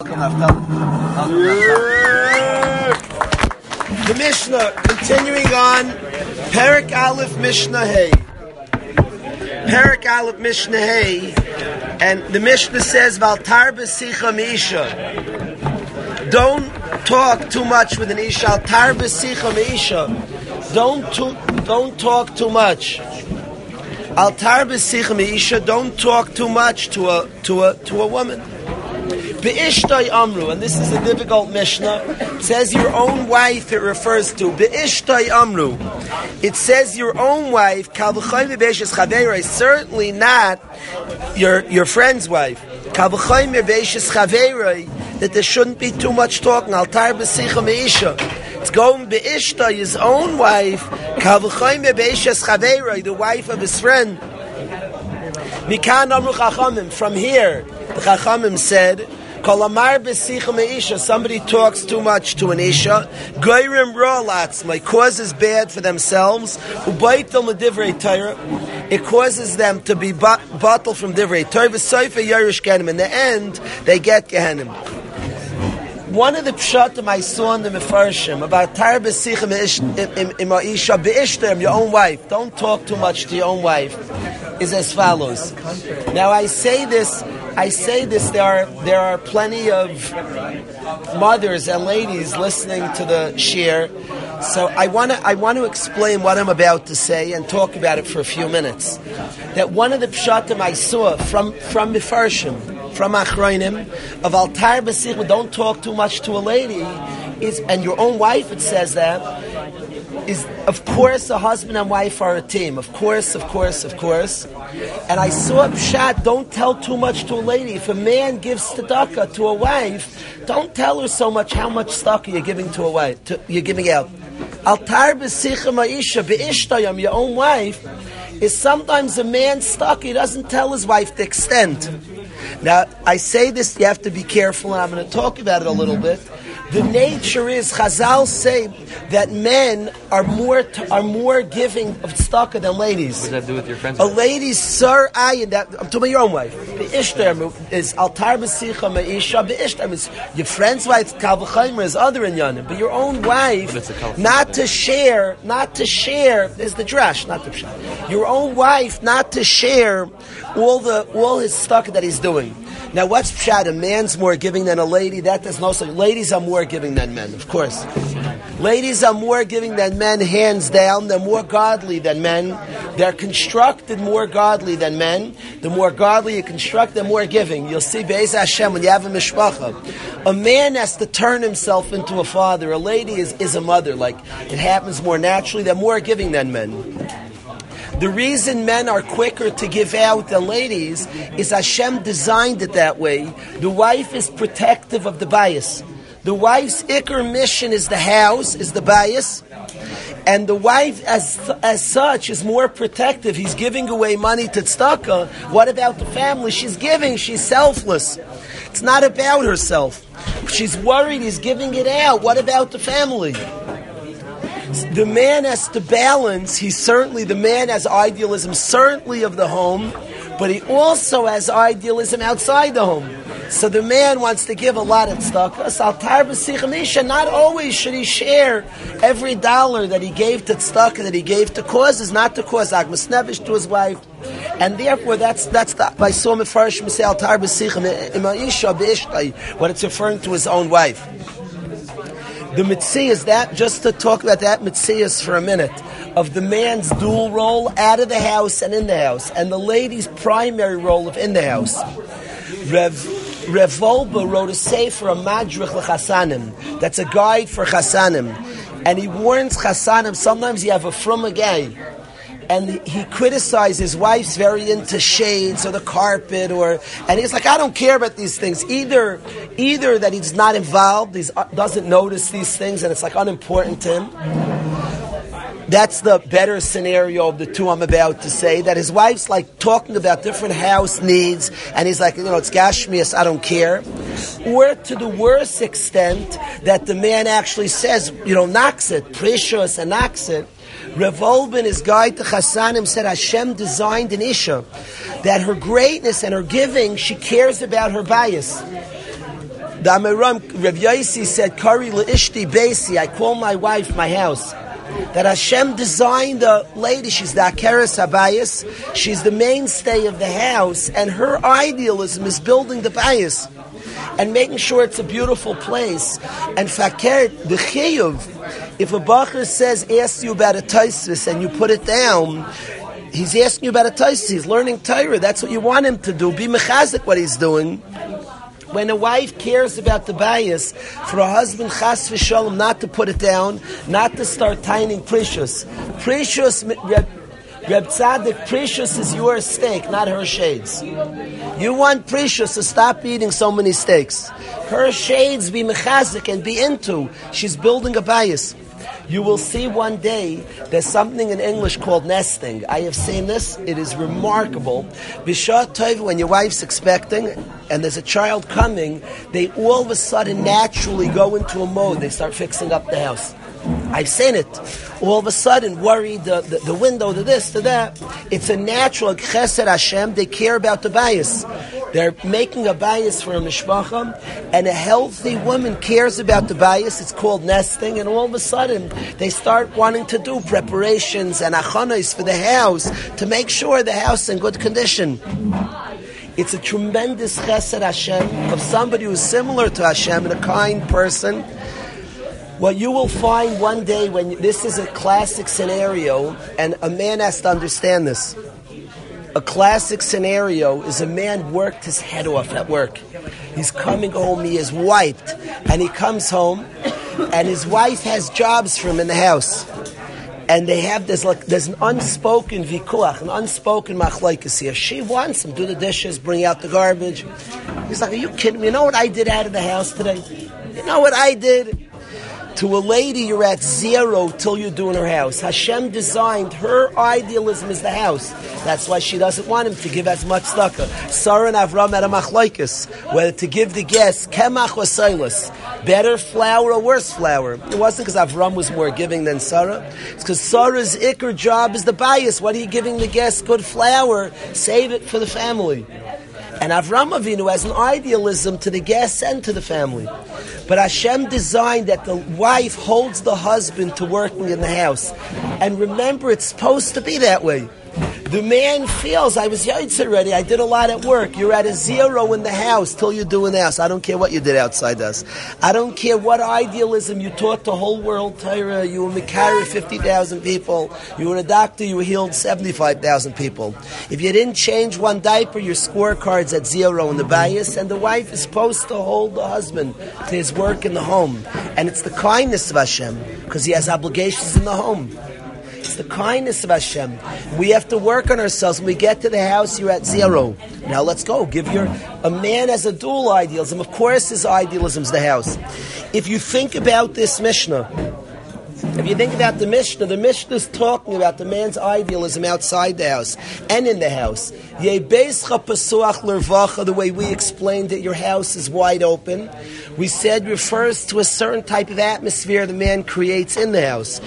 The Mishnah, continuing on, Perek Aleph Mishnah Hey. Perek Aleph Mishnah Hey, and the Mishnah says, Valtar b'sicha meisha. Don't talk too much with an isha. Altar b'sicha meisha. Don't, too, don't talk too much. Altar b'sicha meisha. Don't talk too much to a, to a, to a woman. Be'ishtay amru, and this is a difficult Mishnah. Says your own wife. It refers to Be'ishtay amru. It says your own wife. Certainly not your your friend's wife. That there shouldn't be too much talking. Altar b'sicha meisha. It's going be'ishta, his own wife, the wife of his friend. Mikan amru chachamim. From here, the Chachamim said, Kolamar b'sicha meisha. Somebody talks too much to an isha. Goyrim. My causes bad for themselves. Ubaitel medivrei Torah. It causes them to be bottled from divrei Torah. V'soifa yerish gehenim. In the end, they get gehenim. One of the pshatim I saw in the Mefarshim about tar b'sicha isha be'ishtem, your own wife. Don't talk too much to your own wife. Is as follows. Now I say this I say this, there are, there are plenty of mothers and ladies listening to the shir. So I want to I want to explain what I'm about to say and talk about it for a few minutes. That one of the pshatim I saw from from Mifarshim, from Achroinim, of Altar Basich, don't talk too much to a lady, is and your own wife it says that is of course a husband and wife are a team. Of course, of course, of course. And I saw a don't tell too much to a lady. If a man gives tzedakah to a wife, don't tell her so much how much tzedakah you're giving to a wife, to, you're giving out. Altar ma'isha be'ishtayam, your own wife, is sometimes a man stuck, he doesn't tell his wife the extent. Now, I say this, you have to be careful, and I'm going to talk about it a little bit. The nature is, Chazal say that men are more t- are more giving of tzedakah than ladies. What does that do with your friends? A lady's sir ayin that I'm talking about your own wife. Be'ishtem is altar b'sicha me'isha be'ishtem is your friend's wife. Kalvachaymer is other in yanim, but your own wife not to share, not to share is the drash, not the pshat. Your own wife not to share all the all his stuff that he's doing. Now, what's pshat? A man's more giving than a lady. That does no such. Ladies are more giving than men, of course. Ladies are more giving than men, hands down. They're more godly than men. They're constructed more godly than men. The more godly you construct, the more giving. You'll see Be'ez Hashem when you have a mishpacha. A man has to turn himself into a father. A lady is, is a mother. Like it happens more naturally. They're more giving than men. The reason men are quicker to give out than ladies is Hashem designed it that way. The wife is protective of the bias. The wife's ikr mission is the house, is the bias. And the wife, as as such, is more protective. He's giving away money to tzedakah. What about the family? She's giving. She's selfless. It's not about herself. She's worried. He's giving it out. What about the family? The man has to balance. He's certainly the man has idealism, certainly of the home, but he also has idealism outside the home. So the man wants to give a lot of tzedakah. Not always should he share every dollar that he gave to tzedakah that he gave to causes, not to cause agmas nevish to his wife, and therefore that's that's the, by so mefarish misal tar what it's referring to his own wife. The mitzvah is that, just to talk about that mitzvah for a minute, of the man's dual role out of the house and in the house, and the lady's primary role of in the house. Rev, Wolbe wrote a sefer, a madrich l'chasanim. That's a guide for chasanim. And he warns chasanim, sometimes you have a from a guy, and he criticized his wife's very into shades or the carpet or and he's like I don't care about these things. Either either that he's not involved he uh, doesn't notice these things and it's like unimportant to him. That's the better scenario of the two I'm about to say that his wife's like talking about different house needs and he's like you know it's gashmias I don't care. Or to the worst extent that the man actually says you know knocks it precious and knocks it Revolvin, his guide to Chassanim, said Hashem designed an Isha that her greatness and her giving, she cares about her bias. The Amiram, Rav Yaisi said, Kari le'ishti besi, I call my wife my house. That Hashem designed the lady, she's the Akeres Habayis, she's the mainstay of the house, and her idealism is building the bias and making sure it's a beautiful place. And fakir, the chiyuv, if a bacher says, asks you about a taisis and you put it down, he's asking you about a taisis, he's learning Torah, that's what you want him to do, be mechazik what he's doing. When a wife cares about the bias, for a husband, chas v'shalom, not to put it down, not to start tining precious. Precious, Reb, Tzaddik, precious is your steak, not her shades. You want precious to stop eating so many steaks. Her shades be mechazik and be into. She's building a bias. You will see one day there's something in English called nesting. I have seen this. It is remarkable. Bishat Tov, when your wife's expecting and there's a child coming, they all of a sudden naturally go into a mode. They start fixing up the house. I've seen it. All of a sudden, worried the, the, the window, the this, the that. It's a natural chesed Hashem. They care about the bias. They're making a bias for a mishpacha, and a healthy woman cares about the bias. It's called nesting, and all of a sudden, they start wanting to do preparations and achanos for the house to make sure the house is in good condition. It's a tremendous chesed Hashem of somebody who's similar to Hashem and a kind person what you will find one day when this is a classic scenario, and a man has to understand this. A classic scenario is a man worked his head off at work. He's coming home, he is wiped, and he comes home, and his wife has jobs for him in the house. And they have this like there's an unspoken vikuach, an unspoken machlaikas here. She wants him do the dishes, bring out the garbage. He's like, "Are you kidding me? You know what I did out of the house today? You know what I did? To a lady, you're at zero till you're doing her house. Hashem designed her idealism is the house. That's why she doesn't want him to give as much tzedakah. Sarah and Avram had a machlaikis, whether to give the guests kemach or silas, better flour or worse flour. It wasn't because Avram was more giving than Sarah. It's because Sarah's ikr job is the bias. What are you giving the guests? Good flour. Save it for the family. And Avram Avinu has an idealism to the guests and to the family. But Hashem designed that the wife holds the husband to working in the house. And remember, it's supposed to be that way. The man feels, I was yaitz already, I did a lot at work. You're at a zero in the house till you're doing this. I don't care what you did outside us. I don't care what idealism you taught the whole world, Tyra. You were Makari 50,000 people. You were a doctor, you healed 75,000 people. If you didn't change one diaper, your scorecard's at zero in the bias, and the wife is supposed to hold the husband to his work in the home. And it's the kindness of Hashem, because he has obligations in the home. It's the kindness of Hashem. We have to work on ourselves. When we get to the house, you're at zero. Now let's go. Give your a man has a dual idealism. Of course, his idealism is the house. If you think about this Mishnah, if you think about the Mishnah, the Mishnah is talking about the man's idealism outside the house and in the house. The way we explained that your house is wide open. We said refers to a certain type of atmosphere the man creates in the house.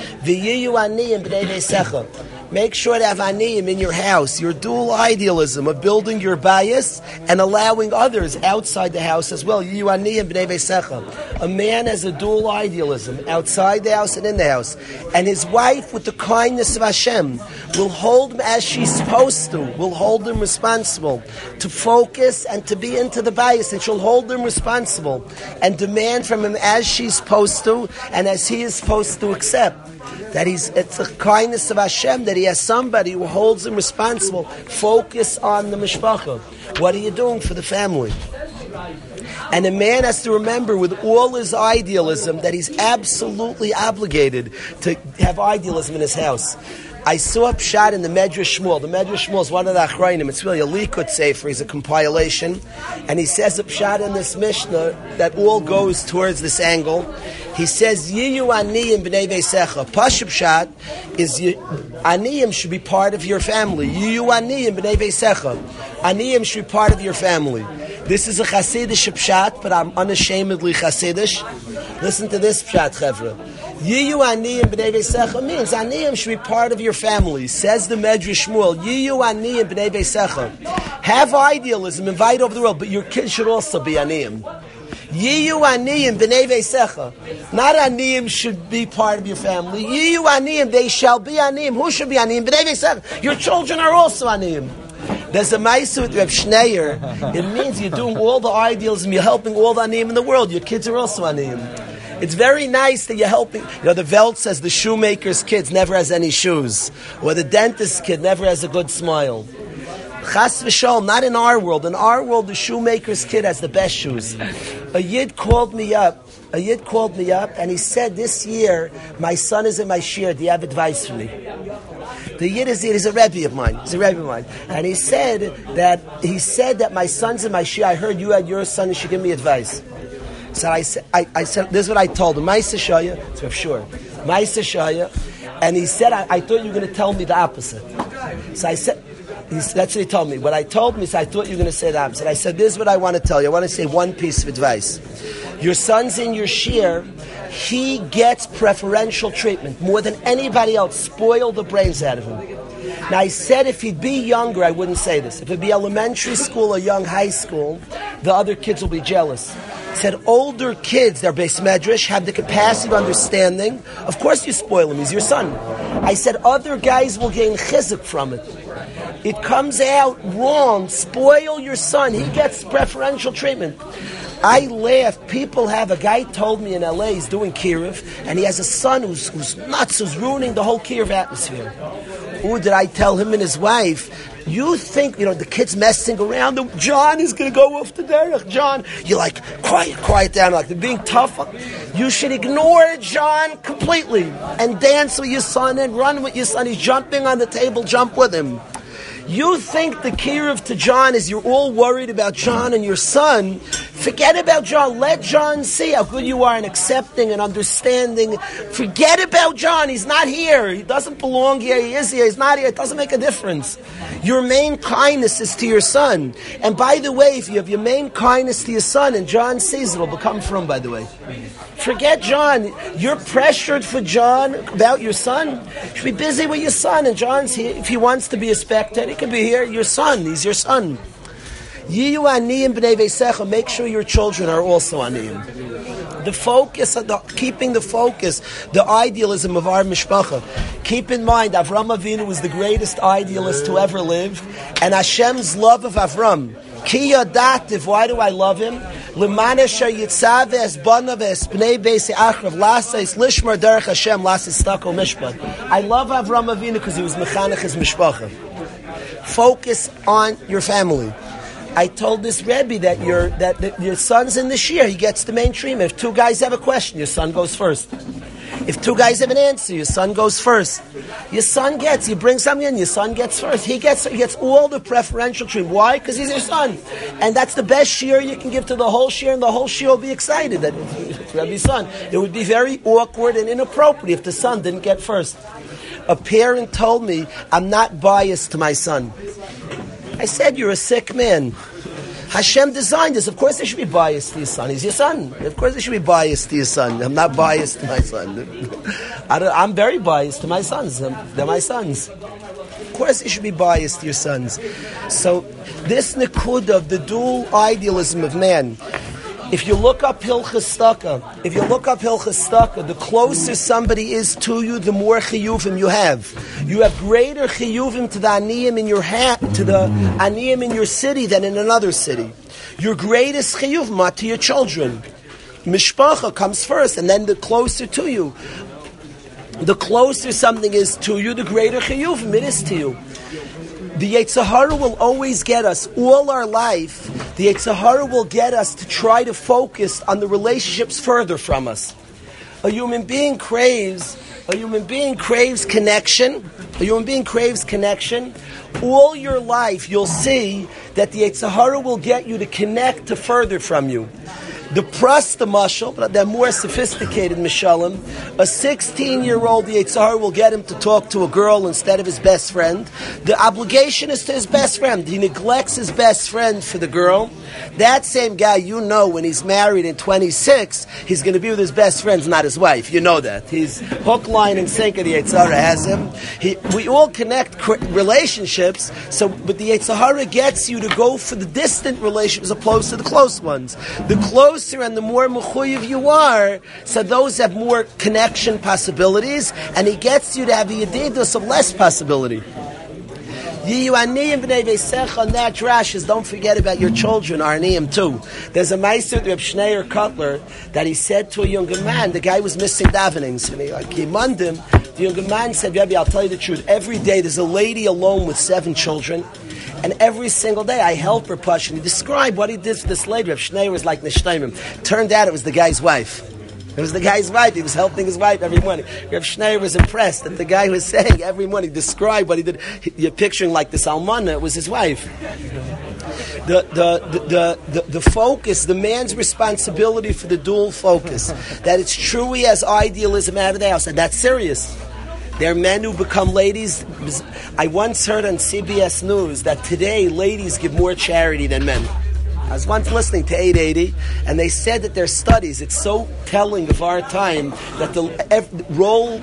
Make sure to have aniyim in your house, your dual idealism of building your bias and allowing others outside the house as well. You aniyim b'nei A man has a dual idealism outside the house and in the house. And his wife, with the kindness of Hashem, will hold him as she's supposed to, will hold him responsible to focus and to be into the bias, and she'll hold him responsible and demand from him as she's supposed to and as he is supposed to accept. That he's it's a kindness of Hashem that he has somebody who holds him responsible. Focus on the mishpacha. What are you doing for the family? And a man has to remember with all his idealism that he's absolutely obligated to have idealism in his house. I saw a shot in the Medrash Shmuel. The Medrash Shmuel is one of the Achrayim. It's really a Likud Sefer. He's a compilation. And he says a shot in this Mishnah that all goes towards this angle. He says, Yiyu Aniyim b'nei veisecha. Pashub shot is Aniyim should be part of your family. Yiyu Aniyim b'nei veisecha. Aniyim should be part of your family. This is a Hasidish pshat, but I'm unashamedly Hasidish. Listen to this pshat, Chevra. Yiyu aniyim b'nei veisecha means aniyim should be part of your family. Says the Medrash Shmuel. Yiyu aniyim b'nei veisecha. Have idealism, invite over the world, but your kids should also be aniyim. Yiyu aniyim b'nei secha. Not aniyim should be part of your family. Yiyu aniyim, they shall be aniyim. Who should be aniyim? B'nei veisecha. Your children are also aniyim. There's a ma'isa with Reb Schneier. It means you're doing all the ideals and you're helping all the aniyim in the world. Your kids are also aniyim. It's very nice that you're helping. You know, the Welt says the shoemaker's kids never has any shoes, or the dentist's kid never has a good smile. Chas v'shalom, not in our world. In our world, the shoemaker's kid has the best shoes. A yid called me up. A yid called me up, and he said, "This year, my son is in my shir. Do you have advice for me?" The yid is he's a rebbe of mine. He's a rebbe of mine, and he said that he said that my son's in my shir. I heard you had your son. You should give me advice. So I said, I, I said, this is what I told him. Maisa Shaya, so I'm sure. Maisa Shaya, and he said, I, I thought you were going to tell me the opposite. So I said, that's what he told me. What I told him is, I thought you were going to say the opposite. I said, this is what I want to tell you. I want to say one piece of advice. Your son's in your shear, he gets preferential treatment more than anybody else. Spoil the brains out of him. Now, I said if he'd be younger, I wouldn't say this. If it'd be elementary school or young high school, the other kids will be jealous said older kids, they're beis medrash, have the capacity of understanding. Of course you spoil him, he's your son. I said other guys will gain chizuk from it. It comes out wrong. Spoil your son. He gets preferential treatment. I laugh. People have a guy told me in LA he's doing kiruv, and he has a son who's, who's nuts, who's ruining the whole kiruv atmosphere. Who did I tell him and his wife? You think, you know, the kid's messing around, John is going to go off the derech. John, you're like, quiet, quiet down, like they're being tough. You should ignore John completely and dance with your son and run with your son. He's jumping on the table, jump with him. You think the kiruv to John is you're all worried about John and your son. Forget about John. Let John see how good you are in accepting and understanding. Forget about John. He's not here. He doesn't belong here. He is here. He's not here. It doesn't make a difference. Your main kindness is to your son. And by the way, if you have your main kindness to your son and John sees it, will become from, by the way. Forget John. You're pressured for John about your son. You should be busy with your son. And John's here. If he wants to be a spectator, he can be here. Your son. He's your son. Yiyu b'nei. Make sure your children are also aniyim. The focus, the, keeping the focus, the idealism of our mishpacha. Keep in mind, Avram Avinu was the greatest idealist to ever live, and Hashem's love of Avram. Ki yadativ, why do I love him? Lemane shayitzav es banav bnei beis achrav lasais lishmar derech Hashem lasais stako mishpat. I love Avram Avinu because he was mechanech his mishpacha. Focus on your family. I told this Rebbe that your that, that your son's in the shear, he gets the main treatment. If two guys have a question, your son goes first. If two guys have an answer, your son goes first. Your son gets, you bring something in, your son gets first. He gets he gets all the preferential treatment. Why? Because he's your son. And that's the best shear you can give to the whole shear, and the whole shear will be excited that it's Rebbe's son. It would be very awkward and inappropriate if the son didn't get first. A parent told me, I'm not biased to my son. I said, You're a sick man. Hashem designed this. Of course, they should be biased to your son. He's your son. Of course, they should be biased to your son. I'm not biased to my son. I am very biased to my sons. They're my sons. Of course, you should be biased to your sons. So, this nikud of the dual idealism of man. If you look up Hilchas if you look up Hilchas the closer somebody is to you, the more chiyuvim you have. You have greater chiyuvim to the aniyim in your ha- to the aniyim in your city than in another city. Your greatest chiyuvim to your children. Mishpacha comes first, and then the closer to you. The closer something is to you, the greater chiyuvim it is to you. The Yetzer Hara will always get us all our life. The Yetzer Hara will get us to try to focus on the relationships further from us. A human being craves. A human being craves connection. A human being craves connection. All your life, you'll see that the Yetzer Hara will get you to connect to further from you. Pras, the mashal, but they're more sophisticated mishalim. A 16-year-old Yetzer Hara will get him to talk to a girl instead of his best friend. The obligation is to his best friend. He neglects his best friend for the girl. That same guy, you know, when he's married in 26, he's going to be with his best friends, not his wife. You know that. He's hook, line, and sinker. The Yetzer Hara has him. He, we all connect relationships, so, but the Yetzer Hara gets you to go for the distant relationships opposed to the close ones. The closer and the more mechuyev you are, so those have more connection possibilities, and he gets you to have the yedidus of less possibility. B'nei veisech on. Don't forget about your children, are aniyim too. There's a meister, Reb Schneier Kotler, that he said to a younger man, the guy was missing davenings, and he like he him. The younger man said, Rebbe, I'll tell you the truth. Every day there's a lady alone with seven children, and every single day I help her push. And he described what he did for this lady. Reb Schneier was like Nishtaimim. Turned out it was the guy's wife. It was the guy's wife. He was helping his wife every morning. Rav Schneier was impressed that the guy was saying every morning, describe what he did. You're picturing like this almana, it was his wife. The, the, the, the, the focus, the man's responsibility for the dual focus, that it's true he has idealism out of the house, and that's serious. There are men who become ladies. I once heard on CBS News that today ladies give more charity than men. I was once listening to 880, and they said that their studies, it's so telling of our time that the role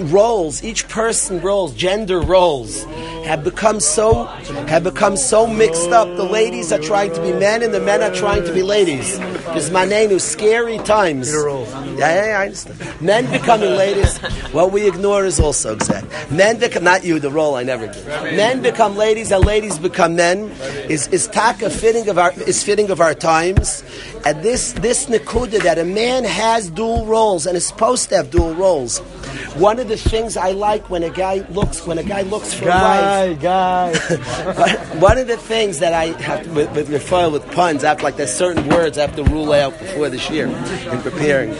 roles, each person roles, gender roles, have become so have become so mixed up. The ladies are trying to be men, and the men are trying to be ladies. There's manenu, scary times. Yeah, yeah, yeah, I understand. Men becoming ladies. What we ignore is also exact. Men become not you, the role I never did. Men become ladies, and ladies become men. Is is taka fitting of our is fitting of our times, and this this nekuda that a man has dual roles and is supposed to have dual roles. One of the things I like when a guy looks when a guy looks for guy, a wife. Guy, One of the things that I have to, with, with refer with puns, I have to, like there's certain words I have to rule out before this year in preparing.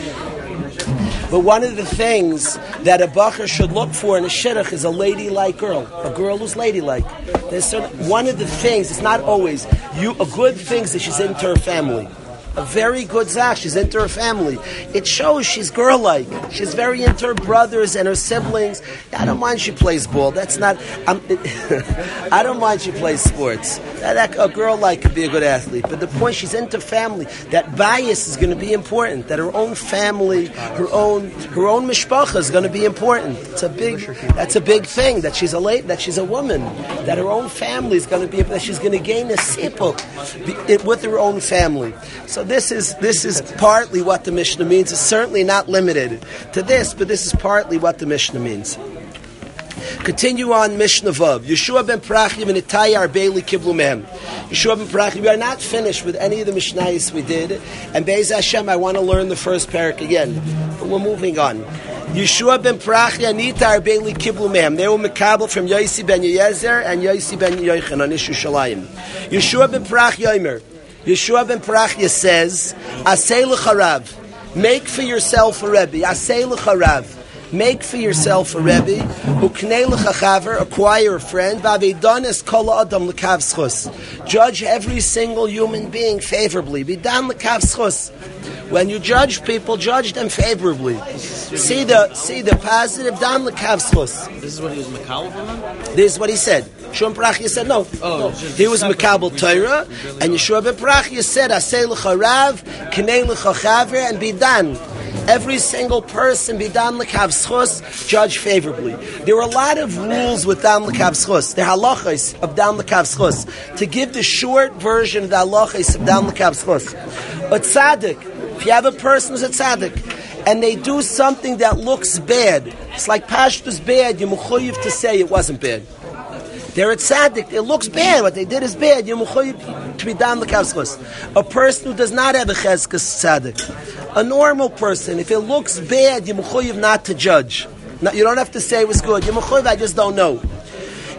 But one of the things that a bacher should look for in a shidduch is a ladylike girl, a girl who's ladylike. There's certain, one of the things. It's not always you. A good thing is that she's into her family a very good zach. She's into her family. It shows she's girl-like. She's very into her brothers and her siblings. I don't mind she plays ball. That's not. I don't mind she plays sports. That, a girl like could be a good athlete. But the point, she's into family. That bias is going to be important. That her own family, her own her own mishpacha is going to be important. It's a big. That's a big thing. That she's a late. That she's a woman. That her own family is going to be. That she's going to gain a sipuk with her own family. So this is this is partly what the Mishnah means. It's certainly not limited to this, but this is partly what the Mishnah means. Continue on Mishnah Vav. Yeshua ben Prachia and Itai Arbeli Kiblu Mem. Yeshua ben Prachia, we are not finished with any of the Mishnayos we did. And Be'ez Hashem, I want to learn the first perek again. But we're moving on. Yeshua ben Prachia Nita Arbeli Kiblu Mem. They were Mekabel from Yosi ben Yezer and Yosi ben Yoichan on Shalayim. Yeshua ben Prachia Yomer. Yeshua ben Parachia says, Asay l'charav, make for yourself a Rebbe, Asay l'charav, make for yourself a Rebbe, uknei l'chachaver, acquire a friend, v'avidonis kol adam l'kav schus. Judge every single human being favorably, bidan l'kav schus. When you judge people, judge them favorably. See the see the positive dan l'kav schus. This is what he was Makal This is what he said. Shum Parachia said no. Oh, no. He was Makabal Torah, and Yeshua ben Parachia said, Asay l'charav, kinei l'chachaver, and be bidan. Every single person, bidan l'kav schus, judge favorably. There are a lot of rules with dan l'kav schus. The halachas of dan l'kav schus. To give the short version of the halachas of dan l'kav schus. A tzaddik, if you have a person who's a tzaddik, and they do something that looks bad, it's like Pashtus bad, you're to say it wasn't bad. They're a tzaddik. It looks bad. What they did is bad. A person who does not have a cheskas tzaddik. A normal person, if it looks bad, you're not to judge. you don't have to say it was good. You're I just don't know.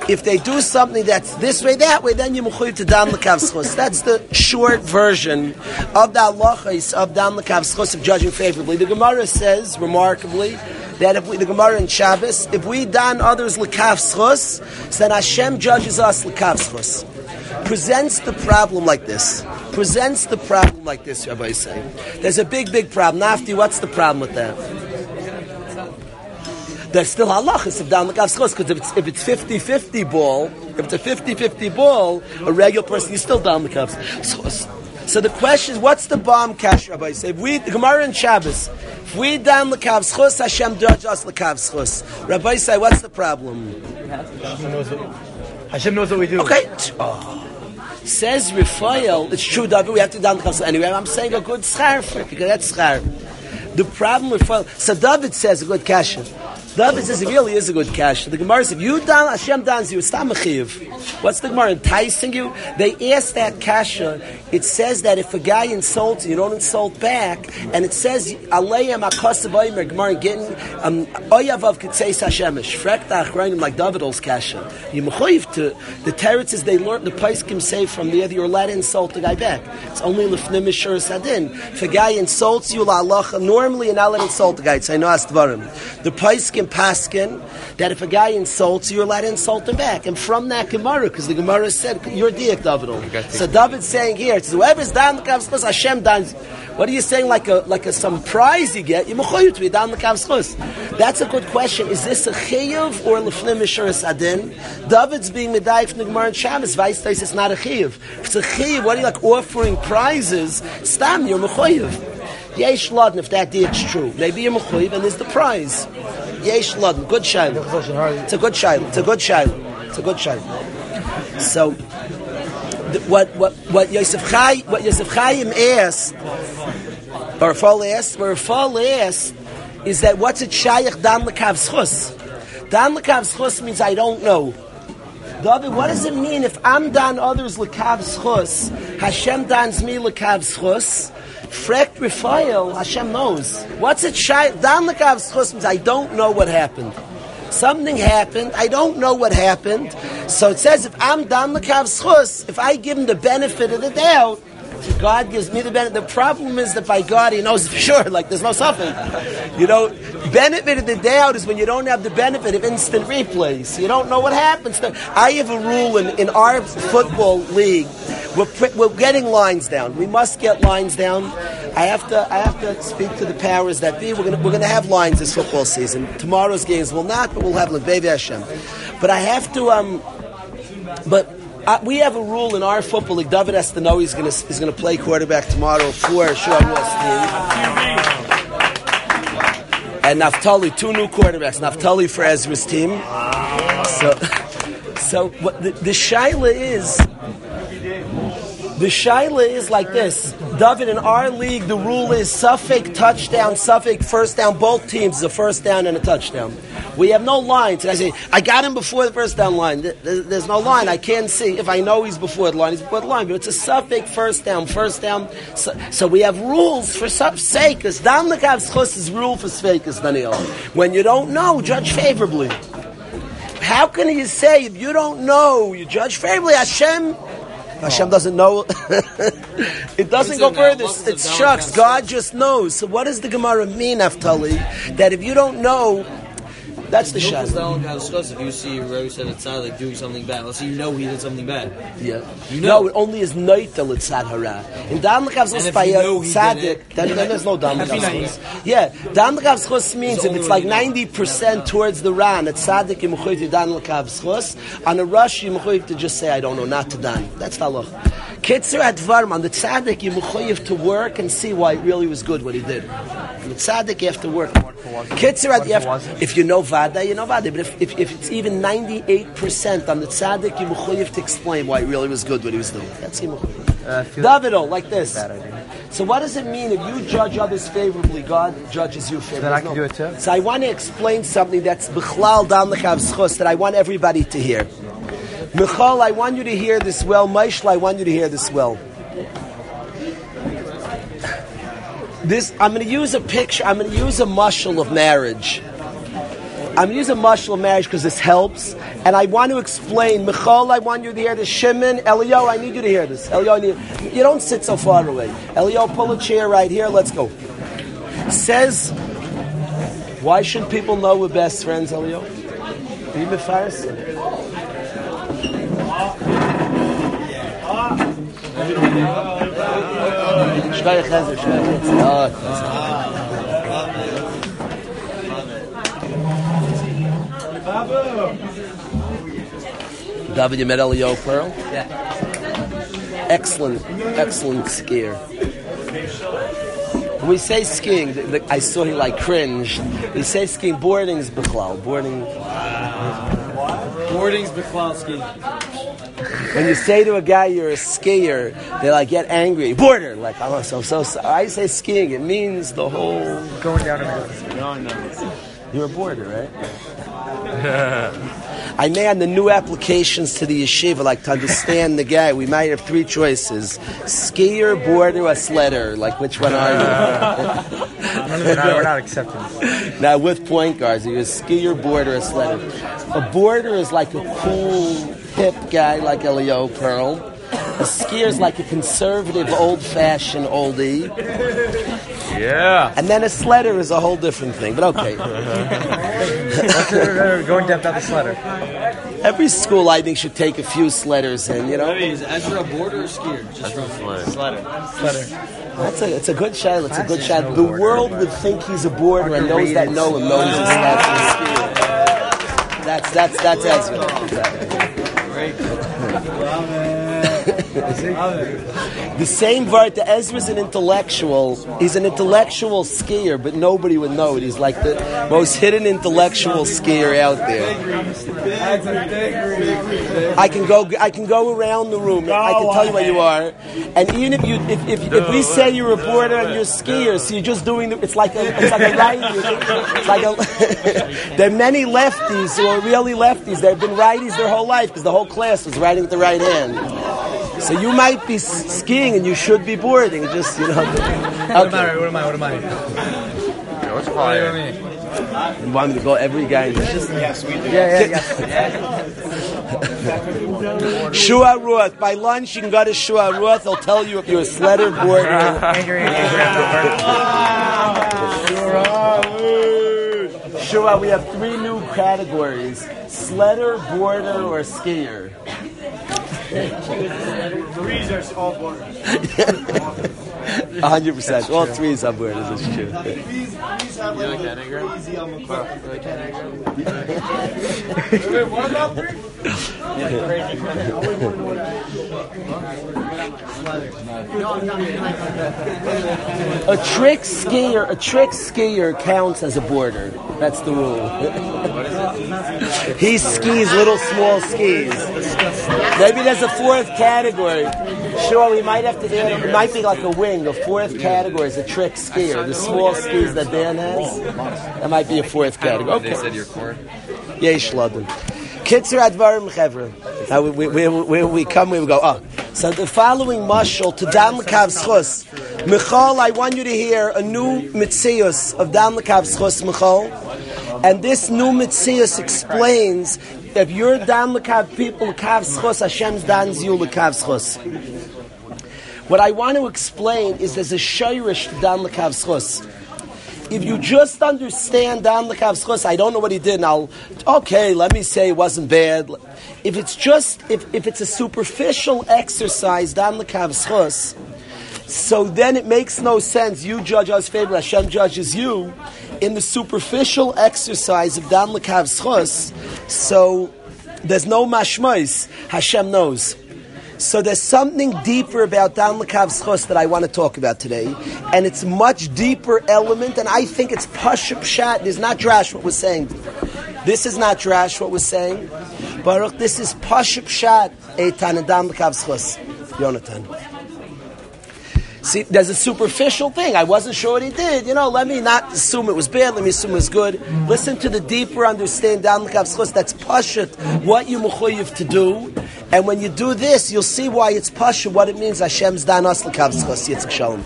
If they do something that's this way, that way, then you're to dam lekavschus. That's the short version of the halachas of dam lekavschus of judging favorably. The Gemara says, remarkably, that if we, the Gemara in Shabbos, if we dan others lekavschus, then Hashem judges us lekavschus. Presents the problem like this. Presents the problem like this, Rabbi saying. There's a big, big problem. Nafti, what's the problem with that? There's still halachas of down lekavschus because if it's, if it's 50-50 ball, if it's a 50-50 ball, a regular person, you still down lekavschus. So the question is, what's the bomb cash, Rabbi? Say, if we, Gemara and Shabbos, if we down lekav schus, Hashem judge us lekav schus. Rabbi say, what's the problem? Hashem knows what, Hashem knows what we do. Okay. Oh. Says Raphael, it's true, David, we have to down lekav Anyway, I'm saying a good schar for it, because that's schar. The problem with Raphael, so David says a good kasha. David says it really is a good cash. The Gemara says, if you dan, Hashem dans you, it's What's the Gemara enticing you? They ask that kasha. It says that if a guy insults you, you don't insult back. And it says, Aleim akasav oimer, Gemara getting, um, oyavav kitseis Hashemish. Frekta achroinim like David's kasha. You mechoyiv to, the teretz they learn, the Paiskim say from the other, you're allowed to insult the guy back. It's only lefnim mishur sadin. If a guy insults you, la Allah, normally you're not allowed to insult the guy. It's I know The Paiskim paskin that if a guy insults you, you're allowed to insult him back. And from that Gemara, because the Gemara said, you're diak, David. So David's saying here, it's whoever's down the Kav Hashem down. What are you saying, like a like a some prize you get? You're to be down the Kav That's a good question. Is this a chiyuv or lefnim mishuras adin? David's being medayif from the Gemara and Shabbos. Vice it's not a chiyuv. If it's a chiyuv, what are you like offering prizes? Stam, you're mechoyev. Yesh Laden, if that is true. Maybe you're Mechuyiv and there's the prize. Yesh Laden, good shiloh. It's a good shiloh. It's a good shiloh. It's a good shiloh. So, what what what Yosef Chai what Yosef Chaim asked, or Rafal asked, or Rafal asked, is that what's it Shayach Dan Lekav Schus? Dan Lekav Schus means I don't know. David, what does it mean if I'm dan others lekav schus, Hashem dans me lekav schus? Frekt Raphael, Hashem knows. What's it shy? Dan lekav schus means I don't know what happened. Something happened. I don't know what happened. So it says if I'm dan lekav schus, if I give him the benefit of the doubt, God gives me the benefit. The problem is that by God, He knows for sure. Like there's no suffering. You know, benefit of the doubt is when you don't have the benefit of instant replays. You don't know what happens. I have a rule in, in our football league. We're, we're getting lines down. We must get lines down. I have to. I have to speak to the powers that be. We're gonna we're gonna have lines this football season. Tomorrow's games will not, but we'll have Lebev Hashem. But I have to. Um, but uh, we have a rule in our football league. David has to know he's going to he's going to play quarterback tomorrow for Shavuos team. And Naftali, two new quarterbacks. Naftali for Ezra's team. So, so what the, the shaila is the shaila is like this. David, in our league, the rule is safek touchdown, safek first down. Both teams, a first down and a touchdown. We have no lines. I say, I got him before the first down line. There's no line. I can't see. If I know he's before the line, he's before the line. But it's a safek first down, first down. So, so we have rules for. Down the schus is rule for safekas, Daniel. When you don't know, judge favorably. How can you say if you don't know, you judge favorably? Hashem Hashem doesn't know. it doesn't go further. It shucks. God just knows. So what does the Gemara mean, Naftali? That if you don't know, that's the shot. If you see Rebbe said it's like doing something bad, let's say you know he did something bad. Yeah. You know. No, it only is night till it's sad hara. In Dam Lekav's tzaddik, then, then there's no Dam Lekav's Yeah, Dam Lekav's means if it's like 90% towards the Ran, it's tzaddik you mechuyev to Dan Lekav's On a rush, you mechuyev to just say, I don't know, not to Dan. That's the law. Kitzer at Varm, on the tzaddik, you mechuyev to work and see why it really was good what he did. On the tzaddik, you have to work. Kitzer at, you if you know vada, you know vada. But if, if, if it's even 98% on the tzaddik, you have to explain why it really was good what he was doing. That's him. Uh, Davido, like this. So what does it mean if you judge others favorably, God judges you favorably? Then I can no. do it too. So I want to explain something that's bichlal dan schus that I want everybody to hear. Michal, I want you to hear this well. Maishla, I want you to hear this well. This I'm going to use a picture. I'm going to use a mushal of marriage. I'm using mushal marriage because this helps, and I want to explain. Michal, I want you to hear this. Shimon, Elio, I need you to hear this. Elio, need, you don't sit so far away. Elio, pull a chair right here. Let's go. Says, why should people know we're best friends, Elio? Be mefaris. David, you met Elio Pearl? Yeah. excellent, excellent skier. When we say skiing, the, the, I saw he like cringed. We say skiing, boarding's bichlal, boarding. What? Boarding's Bechlal skiing. When you say to a guy you're a skier, they like get angry. Boarder, like oh, so so. so. I say skiing, it means the whole. Going down a mountain. No, no. You're a boarder, right? I may on the new applications to the yeshiva, like to understand the guy, we might have three choices: skier, boarder, or sledder. Like which one are you? None of them, no, we're not accepting. now with point guards, are you a skier, boarder, or sledder? A boarder is like a cool, hip guy like Elio Pearl. A skier is like a conservative, old-fashioned oldie. Yeah. And then a sledder is a whole different thing, but okay. Let's go in depth on the sledder. Every school, I think, should take a few sledders in, you know? Is Ezra a boarder or skier? Just from Sledder. Sledder. That's a, it's a good shot. It's a good Classic shot. no The boarder. world would think he's a boarder and those that know him knows he's that's a skier. That's, that's, that's Ezra. The same Vart, the Ezra's an intellectual. He's an intellectual skier, but nobody would know it. He's like the most hidden intellectual skier out there. I can go. I can go around the room. I can tell you what you are. And even if you, if, if, if we say you're a reporter and you're a skier, so you're just doing. The, it's like a. It's like a righty. It's like a. there are many lefties who are really lefties. They've been righties their whole life because the whole class was writing with the right hand. So you might be skiing and you should be boarding. Just you know. What am I? What am I? What am I? What's What do fire? you mean? You want me to go every guy? Yes, we do. Yeah, yeah, yeah. Shua Ruth. By lunch, you can go to Shua Ruth. They'll tell you if you're a sledder boarder. Andrew, Andrew, Andrew. Shua, we have three new categories: sledder, boarder, or skier. Threes are all boarders. Hundred percent. All three is on boarders. That's true. A trick skier, a trick skier counts as a boarder. That's the rule. he skis little small skis. Maybe there's a fourth category. Sure, we might have to add. It might be like a wing. A fourth category is a trick skier. The small skis that Dan has. That might be a fourth category. They Okay. said your core? Yesh Laden. Kitzer Advarim Chevra. Now we, we, we, we, come, we go, oh. So the following mashal to Dan Lekav Schus. Michal, I want you to hear a new mitzius of Dan Lekav Schus, Michal. And this new mitzius explains if you're Dan Lekav people, Lekav Schus, Hashem's Dan you Lekav Schus. What I want to explain is there's a shayrish to Dan Lekav if you just understand Dan Lekav Schus, I don't know what he did, and I'll, okay, let me say it wasn't bad. If it's just, if, if it's a superficial exercise, Dan Lekav Schus, so then it makes no sense. You judge us favor, Hashem judges you in the superficial exercise of Dan Lekav Schus, so there's no mashmais. Hashem knows. So there's something deeper about Dan Lekav Schus that I want to talk about today, and it's much deeper element, and I think it's Pashup Shat. It's not Drash what we're saying. This is not Drash what we're saying. Baruch, this is Pashup Shat, Eitan and Dan Lekav Schus. Yonatan. See, there's a superficial thing. I wasn't sure what he did. You know, let me not assume it was bad. Let me assume it was good. Listen to the deeper understand Lekav Schus. That's Pashut, what you mechuyev to do. And when you do this, you'll see why it's Pashut, what it means. Hashem's Dan Us Lekav Schus, Yitzchak Shalom.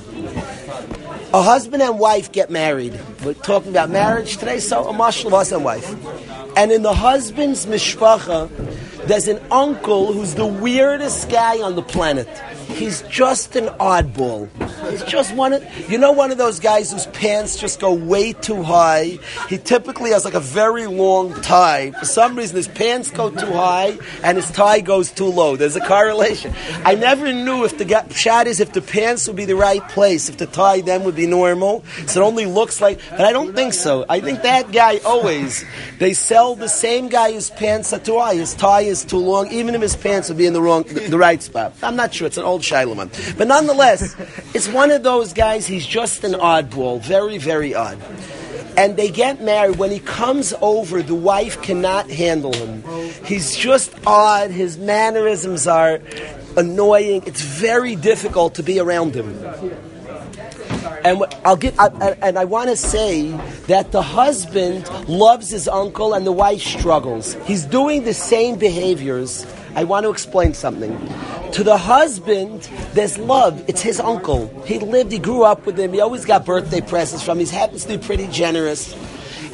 A husband and wife get married. We're talking about marriage today, so a mashal of husband and wife. And in the husband's mishpacha, there's an uncle who's the weirdest guy on the planet. He's just an oddball. He's just one of, you know, one of those guys whose pants just go way too high. He typically has like a very long tie. For some reason, his pants go too high and his tie goes too low. There's a correlation. I never knew if the shot is if the pants would be the right place, if the tie then would be normal. So it only looks like, but I don't think so. I think that guy always, they sell the same guy whose pants are too high. His tie is too long, even if his pants would be in the wrong, the right spot. I'm not sure. It's an old Shailaman. But nonetheless, it's one of those guys, he's just an oddball, very, very odd. And they get married. When he comes over, the wife cannot handle him. He's just odd. His mannerisms are annoying. It's very difficult to be around him. And I'll get, I- and I want to say that the husband loves his uncle and the wife struggles. He's doing the same behaviors. I want to explain something. To the husband, there's love. It's his uncle. He lived, he grew up with him. He always got birthday presents from him. He happens to be pretty generous.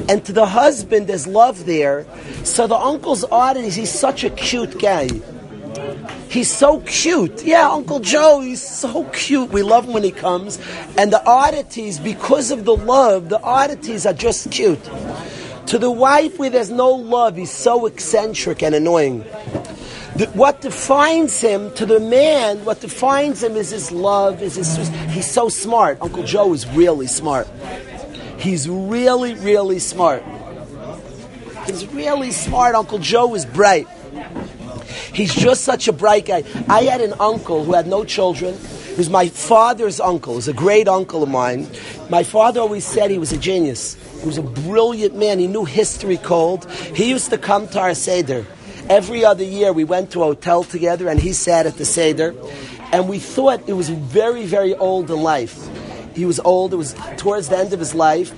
And to the husband, there's love there. So the uncle's oddities, he's such a cute guy. He's so cute. Yeah, Uncle Joe, he's so cute. We love him when he comes. And the oddities, because of the love, the oddities are just cute. To the wife where there's no love, he's so eccentric and annoying. The, what defines him to the man, what defines him is his love, is his, he's so smart. Uncle Joe is really smart. He's really, really smart. He's really smart. Uncle Joe is bright. He's just such a bright guy. I had an uncle who had no children. He was my father's uncle. He was a great uncle of mine. My father always said he was a genius. He was a brilliant man. He knew history cold. He used to come to our Seder. Every other year we went to a hotel together and he sat at the Seder. And we thought it was very, very old in life. He was old. It was towards the end of his life,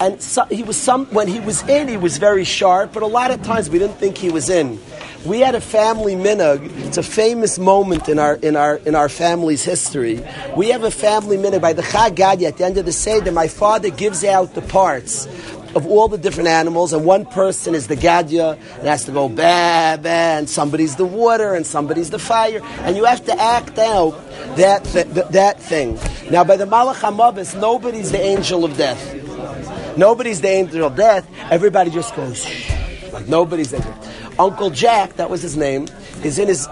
and so, he was some. When he was in, he was very sharp. But a lot of times we didn't think he was in. We had a family minhag. It's a famous moment in our in our in our family's history. We have a family minhag by the Chad Gadya at the end of the Seder. My father gives out the parts of all the different animals, and one person is the gadya, and has to go ba ba, and somebody's the water, and somebody's the fire, and you have to act out that th- th- that thing. Now, by the Malach Hamabis, nobody's the angel of death. Nobody's the angel of death. Everybody just goes shh, like nobody's there. Uncle Jack, that was his name, is in his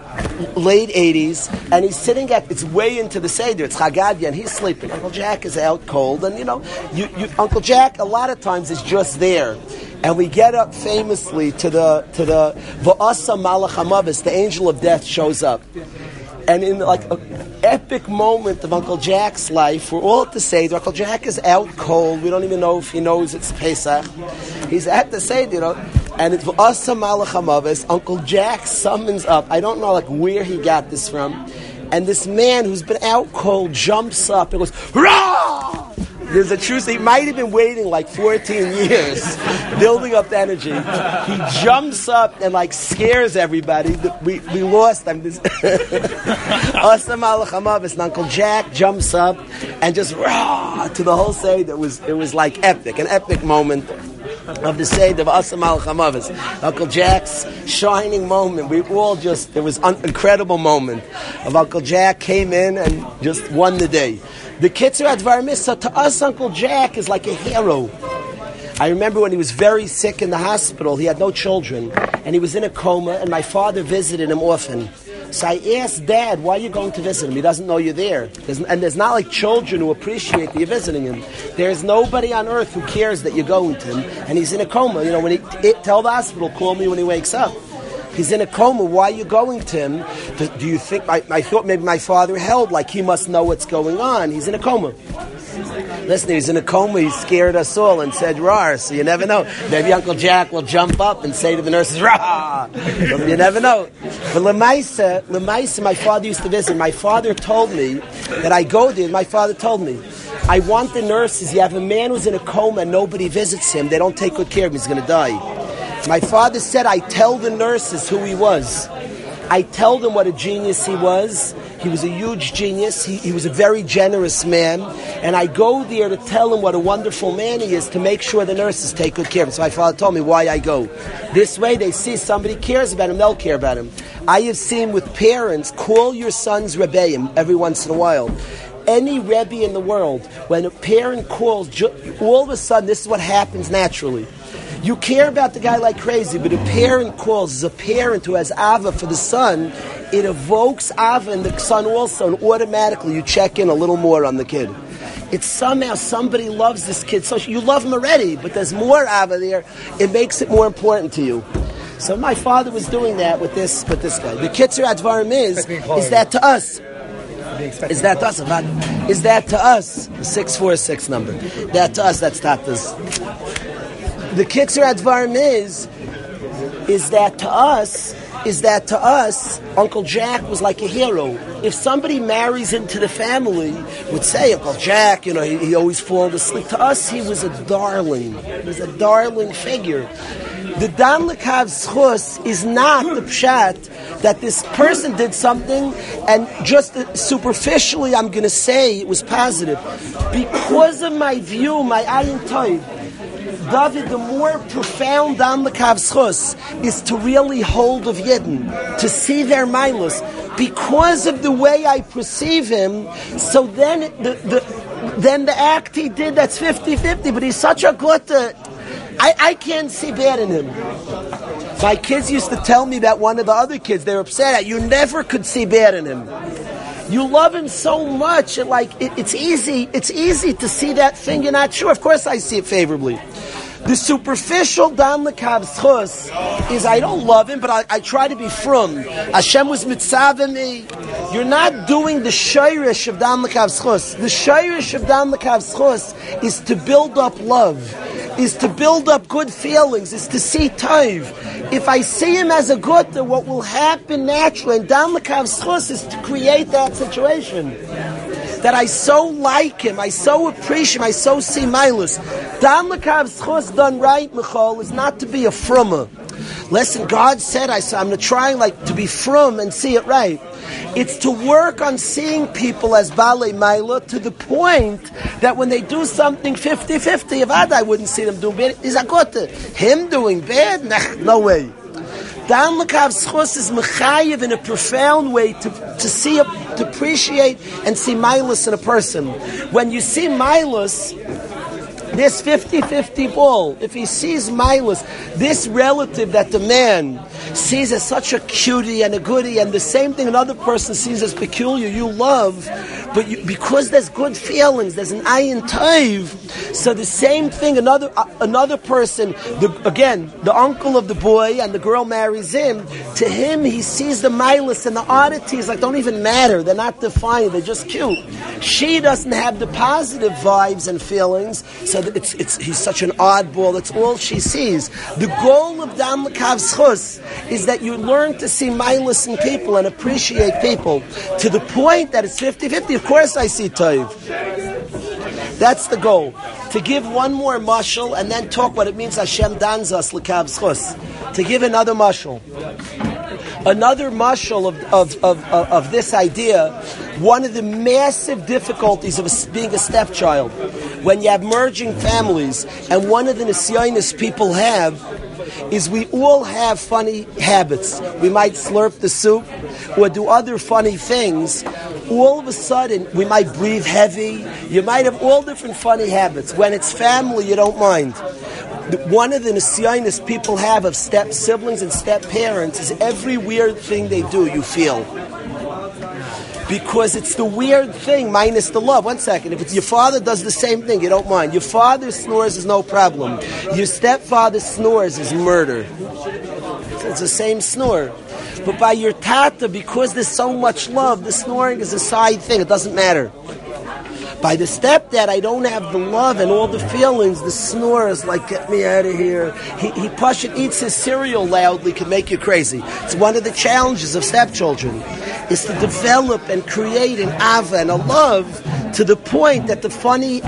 late 80s, and he's sitting at, it's way into the Seder, it's Chad Gadya, and he's sleeping. Uncle Jack is out cold, and you know, you, you, Uncle Jack a lot of times is just there. And we get up famously to the, to the, Va'asa the angel of death shows up. And in like an epic moment of Uncle Jack's life, we're all at the Seder. Uncle Jack is out cold. We don't even know if he knows it's Pesach. He's at the Seder, you know. And it's us Malachamavis. Uncle Jack summons up. I don't know like where he got this from. And this man who's been out cold jumps up and goes, Rah! There's a truth. He might have been waiting like 14 years, building up the energy. He jumps up and like scares everybody. We, we lost al and Uncle Jack jumps up and just rah to the whole Seder. It was it was like epic, an epic moment of the Seder of Asam al. Uncle Jack's shining moment. We all just it was an incredible moment of Uncle Jack came in and just won the day. The Kitzer Advar Misa to us, Uncle Jack is like a hero. I remember when he was very sick in the hospital, he had no children, and he was in a coma, and my father visited him often. So I asked Dad, why are you going to visit him? He doesn't know you're there. There's, and there's not like children who appreciate that you're visiting him. There's nobody on earth who cares that you're going to him, and he's in a coma. You know, when he it, tell the hospital, call me when he wakes up. He's in a coma. Why are you going to him? Do, you think? I, I thought maybe my father held like he must know what's going on. He's in a coma. Listen, he's in a coma. He scared us all and said "rar." So you never know. Maybe Uncle Jack will jump up and say to the nurses "rah." you never know. But Lemaisa, Lemaisa, my father used to visit. My father told me that I go there. My father told me, I want the nurses. You have a man who's in a coma nobody visits him. They don't take good care of him. He's going to die. My father said, I tell the nurses who he was. I tell them what a genius he was. He was a huge genius. He, he, was a very generous man. And I go there to tell him what a wonderful man he is to make sure the nurses take good care of him. So my father told me why I go. This way they see somebody cares about him, they'll care about him. I have seen with parents, call your sons Rebbeim every once in a while any Rebbe in the world, when a parent calls, all of a sudden, this is what happens naturally. You care about the guy like crazy, but a parent calls as a parent who has Ava for the son, it evokes Ava in the son also, and automatically you check in a little more on the kid. It's somehow somebody loves this kid. So you love him already, but there's more Ava there. It makes it more important to you. So my father was doing that with this with this guy. The Kitzur Advarim is, is that to us, Is that to us? Is that to us? The 646 number. That to us, that's Tata's. The Kitzur Advarim is, is that to us, is that to us, Uncle Jack was like a hero. If somebody marries into the family, would say Uncle Jack, you know, he, he always falls asleep. To us, he was a darling. He was a darling figure. The Dan Lekav is not the pshat that this person did something and just superficially I'm going to say it was positive. Because of my view, my ayin toiv, David, the more profound Dan Lekav Schus is to really hold of Yidden, to see their milus. Because of the way I perceive him, so then the, the then the act he did that's 50-50, but he's such a good uh, I, I can't see bad in him. My kids used to tell me that one of the other kids, they were upset at you never could see bad in him. You love him so much, and like it, it's easy. It's easy to see that thing. You're not sure. Of course, I see it favorably. The superficial Dan Lekav's chus is I don't love him, but I, I try to be from. Hashem was mitzvah me. You're not doing the shayrish of Dan lekavschus. The shayrish of Dan lekavschus is to build up love, is to build up good feelings, is to see taiv. If I see him as a good, then what will happen naturally, and Dan Lekav's chus is to create that situation that I so like him, I so appreciate him, I so see Milus. Dan Lekav's chus done right, Michal, is not to be a frummer. Listen, God said, I, I'm going to like to be from and see it right. It's to work on seeing people as Bale Maila to the point that when they do something 50-50, if I wouldn't see them doing bad, is a good. Him doing bad? Nah, no way. Dan Lekav's chus is mechayiv in a profound way to, to see, a, to appreciate and see milus in a person. When you see milus, this 50-50 ball, if he sees milus, this relative that the man sees as such a cutie and a goodie, and the same thing another person sees as peculiar, you love, but you, because there's good feelings, there's an ayin taiv, so the same thing another uh, another person, the, again, the uncle of the boy and the girl marries him, to him he sees the milus and the oddities like don't even matter, they're not defined, they're just cute. She doesn't have the positive vibes and feelings, so that it's, it's, he's such an oddball, that's all she sees. The goal of Dan Lekav's chus is that you learn to see milus in people and appreciate people to the point that it's 50-50. Of course I see Toiv. That's the goal. To give one more mushal and then talk what it means Hashem dans us chus. To give another mushal. Another mushal of, of, of, of, of this idea, one of the massive difficulties of being a stepchild, when you have merging families, and one of the nisyonis people have is we all have funny habits. We might slurp the soup or do other funny things. All of a sudden, we might breathe heavy. You might have all different funny habits. When it's family, you don't mind. One of the nisyonis people have of step siblings and step parents is every weird thing they do, you feel because it's the weird thing minus the love. One second, if your father does the same thing, you don't mind. Your father snores is no problem. Your stepfather snores is murder. It's the same snore. But by your tata, because there's so much love, the snoring is a side thing. It doesn't matter. By the stepdad, I don't have the love and all the feelings. The snore is like, get me out of here. He, he push it, eats his cereal loudly, can make you crazy. It's one of the challenges of stepchildren, is to develop and create an ava and a love to the point that the funny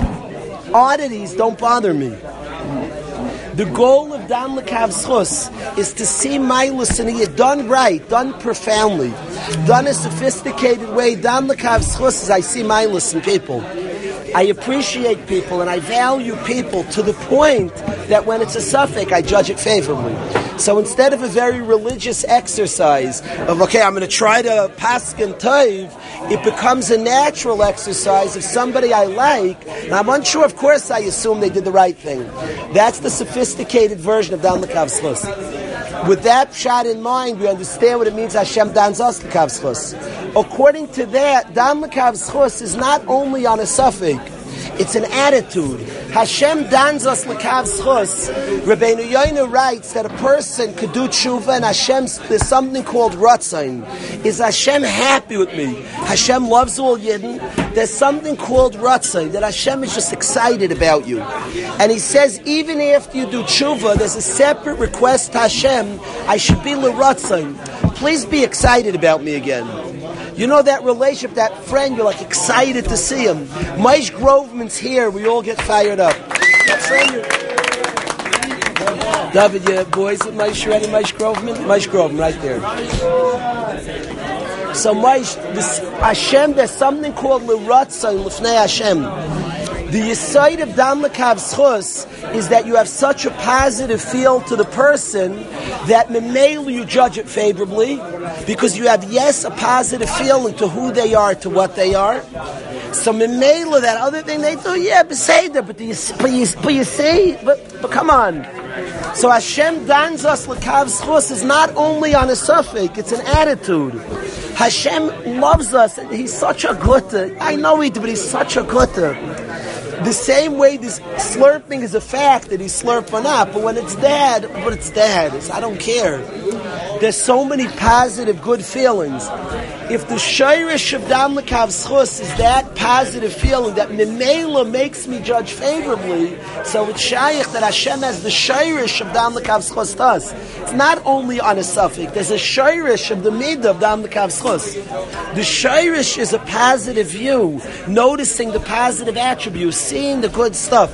oddities don't bother me. The goal of Dan Lekav's chus is to see and it done right, done profoundly, done a sophisticated way. Dan Lekav's chus is I see Milus in people. I appreciate people and I value people to the point that when it's a suffix, I judge it favorably. So instead of a very religious exercise of, okay, I'm going to try to paskin taiv, it becomes a natural exercise of somebody I like. And I'm unsure, of course, I assume they did the right thing. That's the sophisticated version of Dan Lekav's With that shot in mind, we understand what it means Hashem dans us Lekav's According to that, Dan Lekav's is not only on a suffix, It's an attitude. Hashem dans us lekav schus. Rabbeinu Yoina writes that a person could do tshuva and Hashem, there's something called ratzain. Is Hashem happy with me? Hashem loves all Yidden. There's something called ratzain, that Hashem is just excited about you. And he says, even after you do tshuva, there's a separate request to Hashem, I should be l'ratzain. Please be excited about me again. You know that relationship, that friend, you're like excited to see him. Maish Groveman's here, we all get fired up. David, you boys with Maish ready, Maish Groveman? Maish Groveman, right there. So Maish, this Hashem, there's something called l'ratzain Hashem. The Yisaid of Dam Lekav is that you have such a positive feel to the person that Memelu you judge it favorably because you have, yes, a positive feeling to who they are, to what they are. So Memelu, that other thing they do, yeah, Beseder, but you, but you, but you see, but, but come on. So Hashem dans us lekav is not only on a suffix; it's an attitude. Hashem loves us. He's such a good. I know he, but he's such a good. The same way this slurping is a fact that he's slurp or not, but when it's dead, but it's dead. It's, I don't care. There's so many positive, good feelings. If the shayrish of dam lekav schus is that positive feeling that memela makes me judge favorably, so it's shaykh that Hashem has the shayrish of dam lekav us. It's not only on a suffix. There's a shayrish of the midah of dam lekav schus. The shayrish is a positive view, noticing the positive attributes, seeing the good stuff.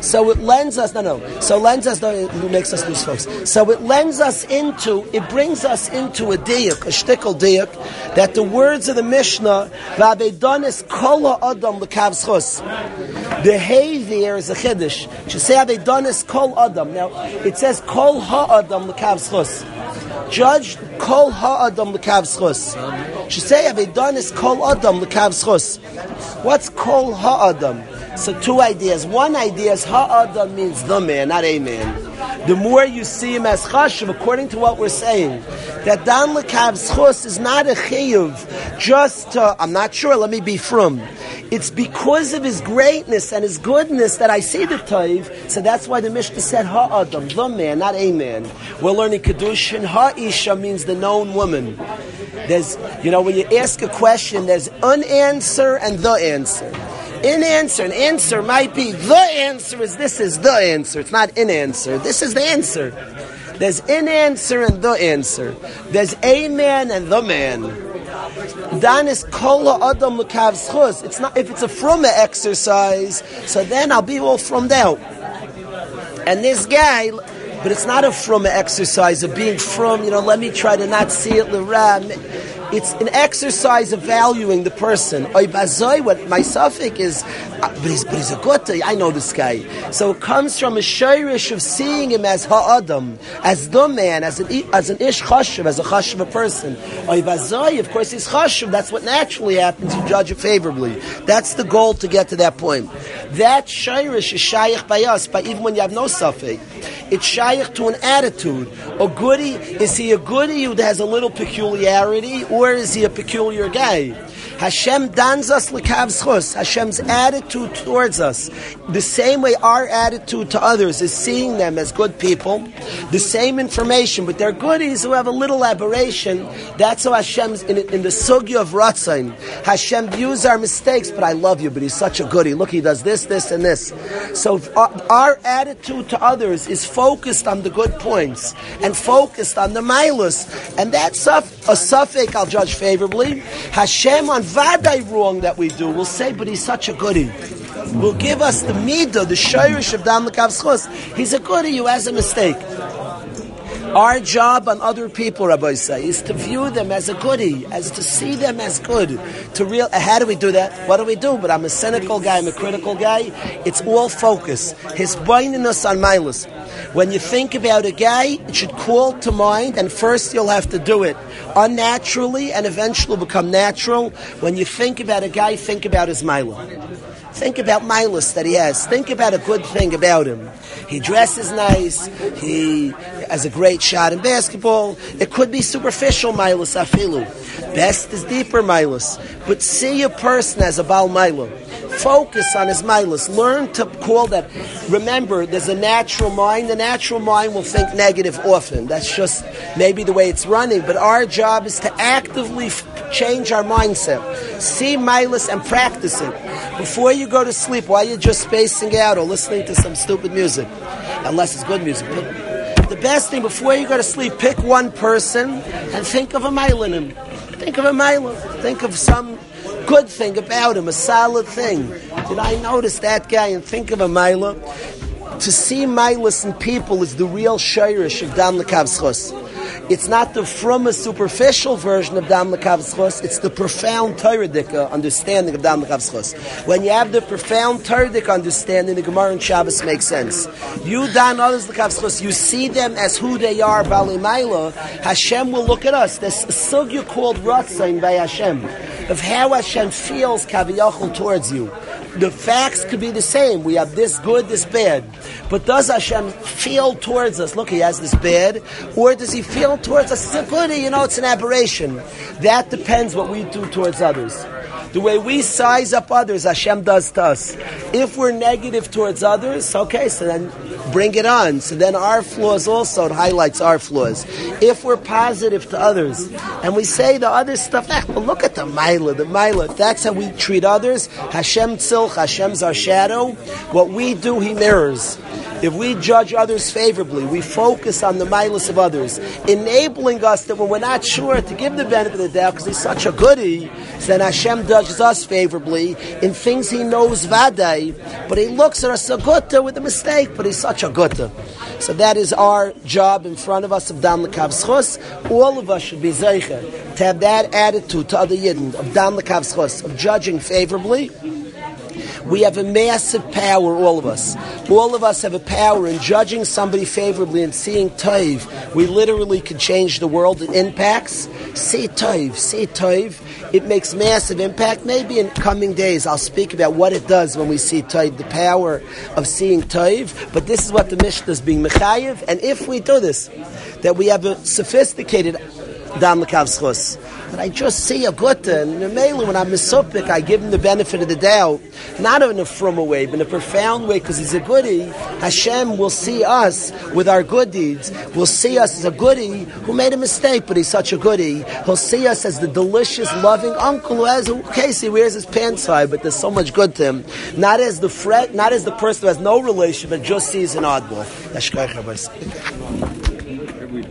So it lends us, no, no. So lends us, no, it makes us lose focus. So it lends us into, it brings us into a diak, a shtickle diak, that the words of the Mishnah, Vavedonis kola adam schus. The hay there is a chiddush. It should say Vavedonis kol adam. Now, it says kol ha-adam lekav schus. Judge kol ha-adam lekav schus. It should say Vavedonis kol adam schus. What's kol ha-adam? So two ideas. One idea is ha'adam means the man, not a man. The more you see him as chashuv, according to what we're saying, that dan lekav schus is not a chiyuv, just I'm not sure, let me be from. It's because of his greatness and his goodness that I see the taiv, so that's why the Mishnah said ha'adam, the man, not a man. We're learning kedushin, ha'isha means the known woman. There's, you know, when you ask a question, there's an answer and the answer. In answer, an answer might be the answer is this is the answer. It's not in answer. This is the answer. There's in answer and the answer. There's a man and the man. Dan is kola adam. It's not if it's a from exercise, so then I'll be all from out. And this guy, but it's not a from exercise of being from. You know, let me try to not see it l'ram. It's an exercise of valuing the person. What my suffix is, uh, but he's, but he's a good I know this guy. So it comes from a shirish of seeing him as ha'adam, as the man, as an, as an ish chashuv, as a chashuv a person. Of course, he's chashuv. That's what naturally happens. You judge it favorably. That's the goal to get to that point. That shirish is shaykh by us, but even when you have no suffix. It's shaykh to an attitude. A goody, is he a goody who has a little peculiarity, or is he a peculiar guy? Hashem dans us schus. Hashem's attitude towards us, the same way our attitude to others is seeing them as good people, the same information, but they're goodies who have a little aberration. That's how Hashem's in, in the sugya of Ratzain. Hashem views our mistakes, but I love you, but he's such a goody. Look, he does this, this, and this. So our, our attitude to others is focused on the good points and focused on the milus, and that's a, a suffix I'll judge favorably. Hashem on vaday wrong that we do, we'll say, but he's such a goody. Will give us the midah, the shirish of dam schus. He's a goody who has a mistake. Our job on other people, Rabbi say, is to view them as a goody, as to see them as good. To real, uh, how do we do that? What do we do? But I'm a cynical guy, I'm a critical guy. It's all focus. His binding us on milus. When you think about a guy, it should call to mind, and first you'll have to do it unnaturally, and eventually become natural. When you think about a guy, think about his milah. Think about Milas that he has. Think about a good thing about him. He dresses nice. He has a great shot in basketball. It could be superficial Milas afilu. Best is deeper Milas. But see a person as a Baal Mila. Focus on his milus. Learn to call that. Remember, there's a natural mind. The natural mind will think negative often. That's just maybe the way it's running. But our job is to actively change our mindset. See milus and practice it. Before you go to sleep, while you're just spacing out or listening to some stupid music, unless it's good music. The best thing before you go to sleep, pick one person and think of a mile in him. Think of a mile. Think of some good thing about him, a solid thing. Did I notice that guy and think of a mile? To see milas in people is the real shirish of Dam Lekavschos. It's not the from a superficial version of Dam Lekavschos, it's the profound Torah understanding of Dam Lekavschos. When you have the profound Torah understanding, the Gemara and Shabbos makes sense. You, Dan, others Lekavschos, you see them as who they are, Bali Maila, Hashem will look at us. There's a sugya called Ratzain by Hashem, of how Hashem feels Kaviyachal towards you. The facts could be the same. We have this good, this bad. But does Hashem feel towards us, look, he has this bad, or does he feel towards us, it's a good, you know, it's an aberration. That depends what we do towards others. The way we size up others, Hashem does to us. If we're negative towards others, okay, so then bring it on. So then our flaws also, it highlights our flaws. If we're positive to others, and we say the other stuff, ah, well, look at the Mila, the Mila. That's how we treat others. Hashem tzilch, Hashem's our shadow. What we do, He mirrors. If we judge others favorably, we focus on the milas of others, enabling us that when we're not sure to give the benefit of the doubt because he's such a goody, then Hashem judges us favorably in things he knows vaday, but he looks at us a gutta with a mistake, but he's such a gutta. So that is our job in front of us of Dan Lekavschus. All of us should be zeicher to have that attitude to other Yidden of Dan Lekavschus, of judging favorably we have a massive power, all of us. All of us have a power in judging somebody favorably and seeing Toiv. We literally can change the world. It impacts. See Toiv, see Toiv. It makes massive impact. Maybe in coming days I'll speak about what it does when we see Toiv, the power of seeing Toiv. But this is what the Mishnah is being Mechayiv. And if we do this, that we have a sophisticated Dam. But I just see a gutta, and mainly when I'm misopik, I give him the benefit of the doubt, not in a from way, but in a profound way, because he's a goody. Hashem will see us with our good deeds. Will see us as a goody who made a mistake, but he's such a goody. He'll see us as the delicious, loving uncle who has, okay, see, wears his pants high, but there's so much good to him. Not as the fret, not as the person who has no relation, but just sees an oddball.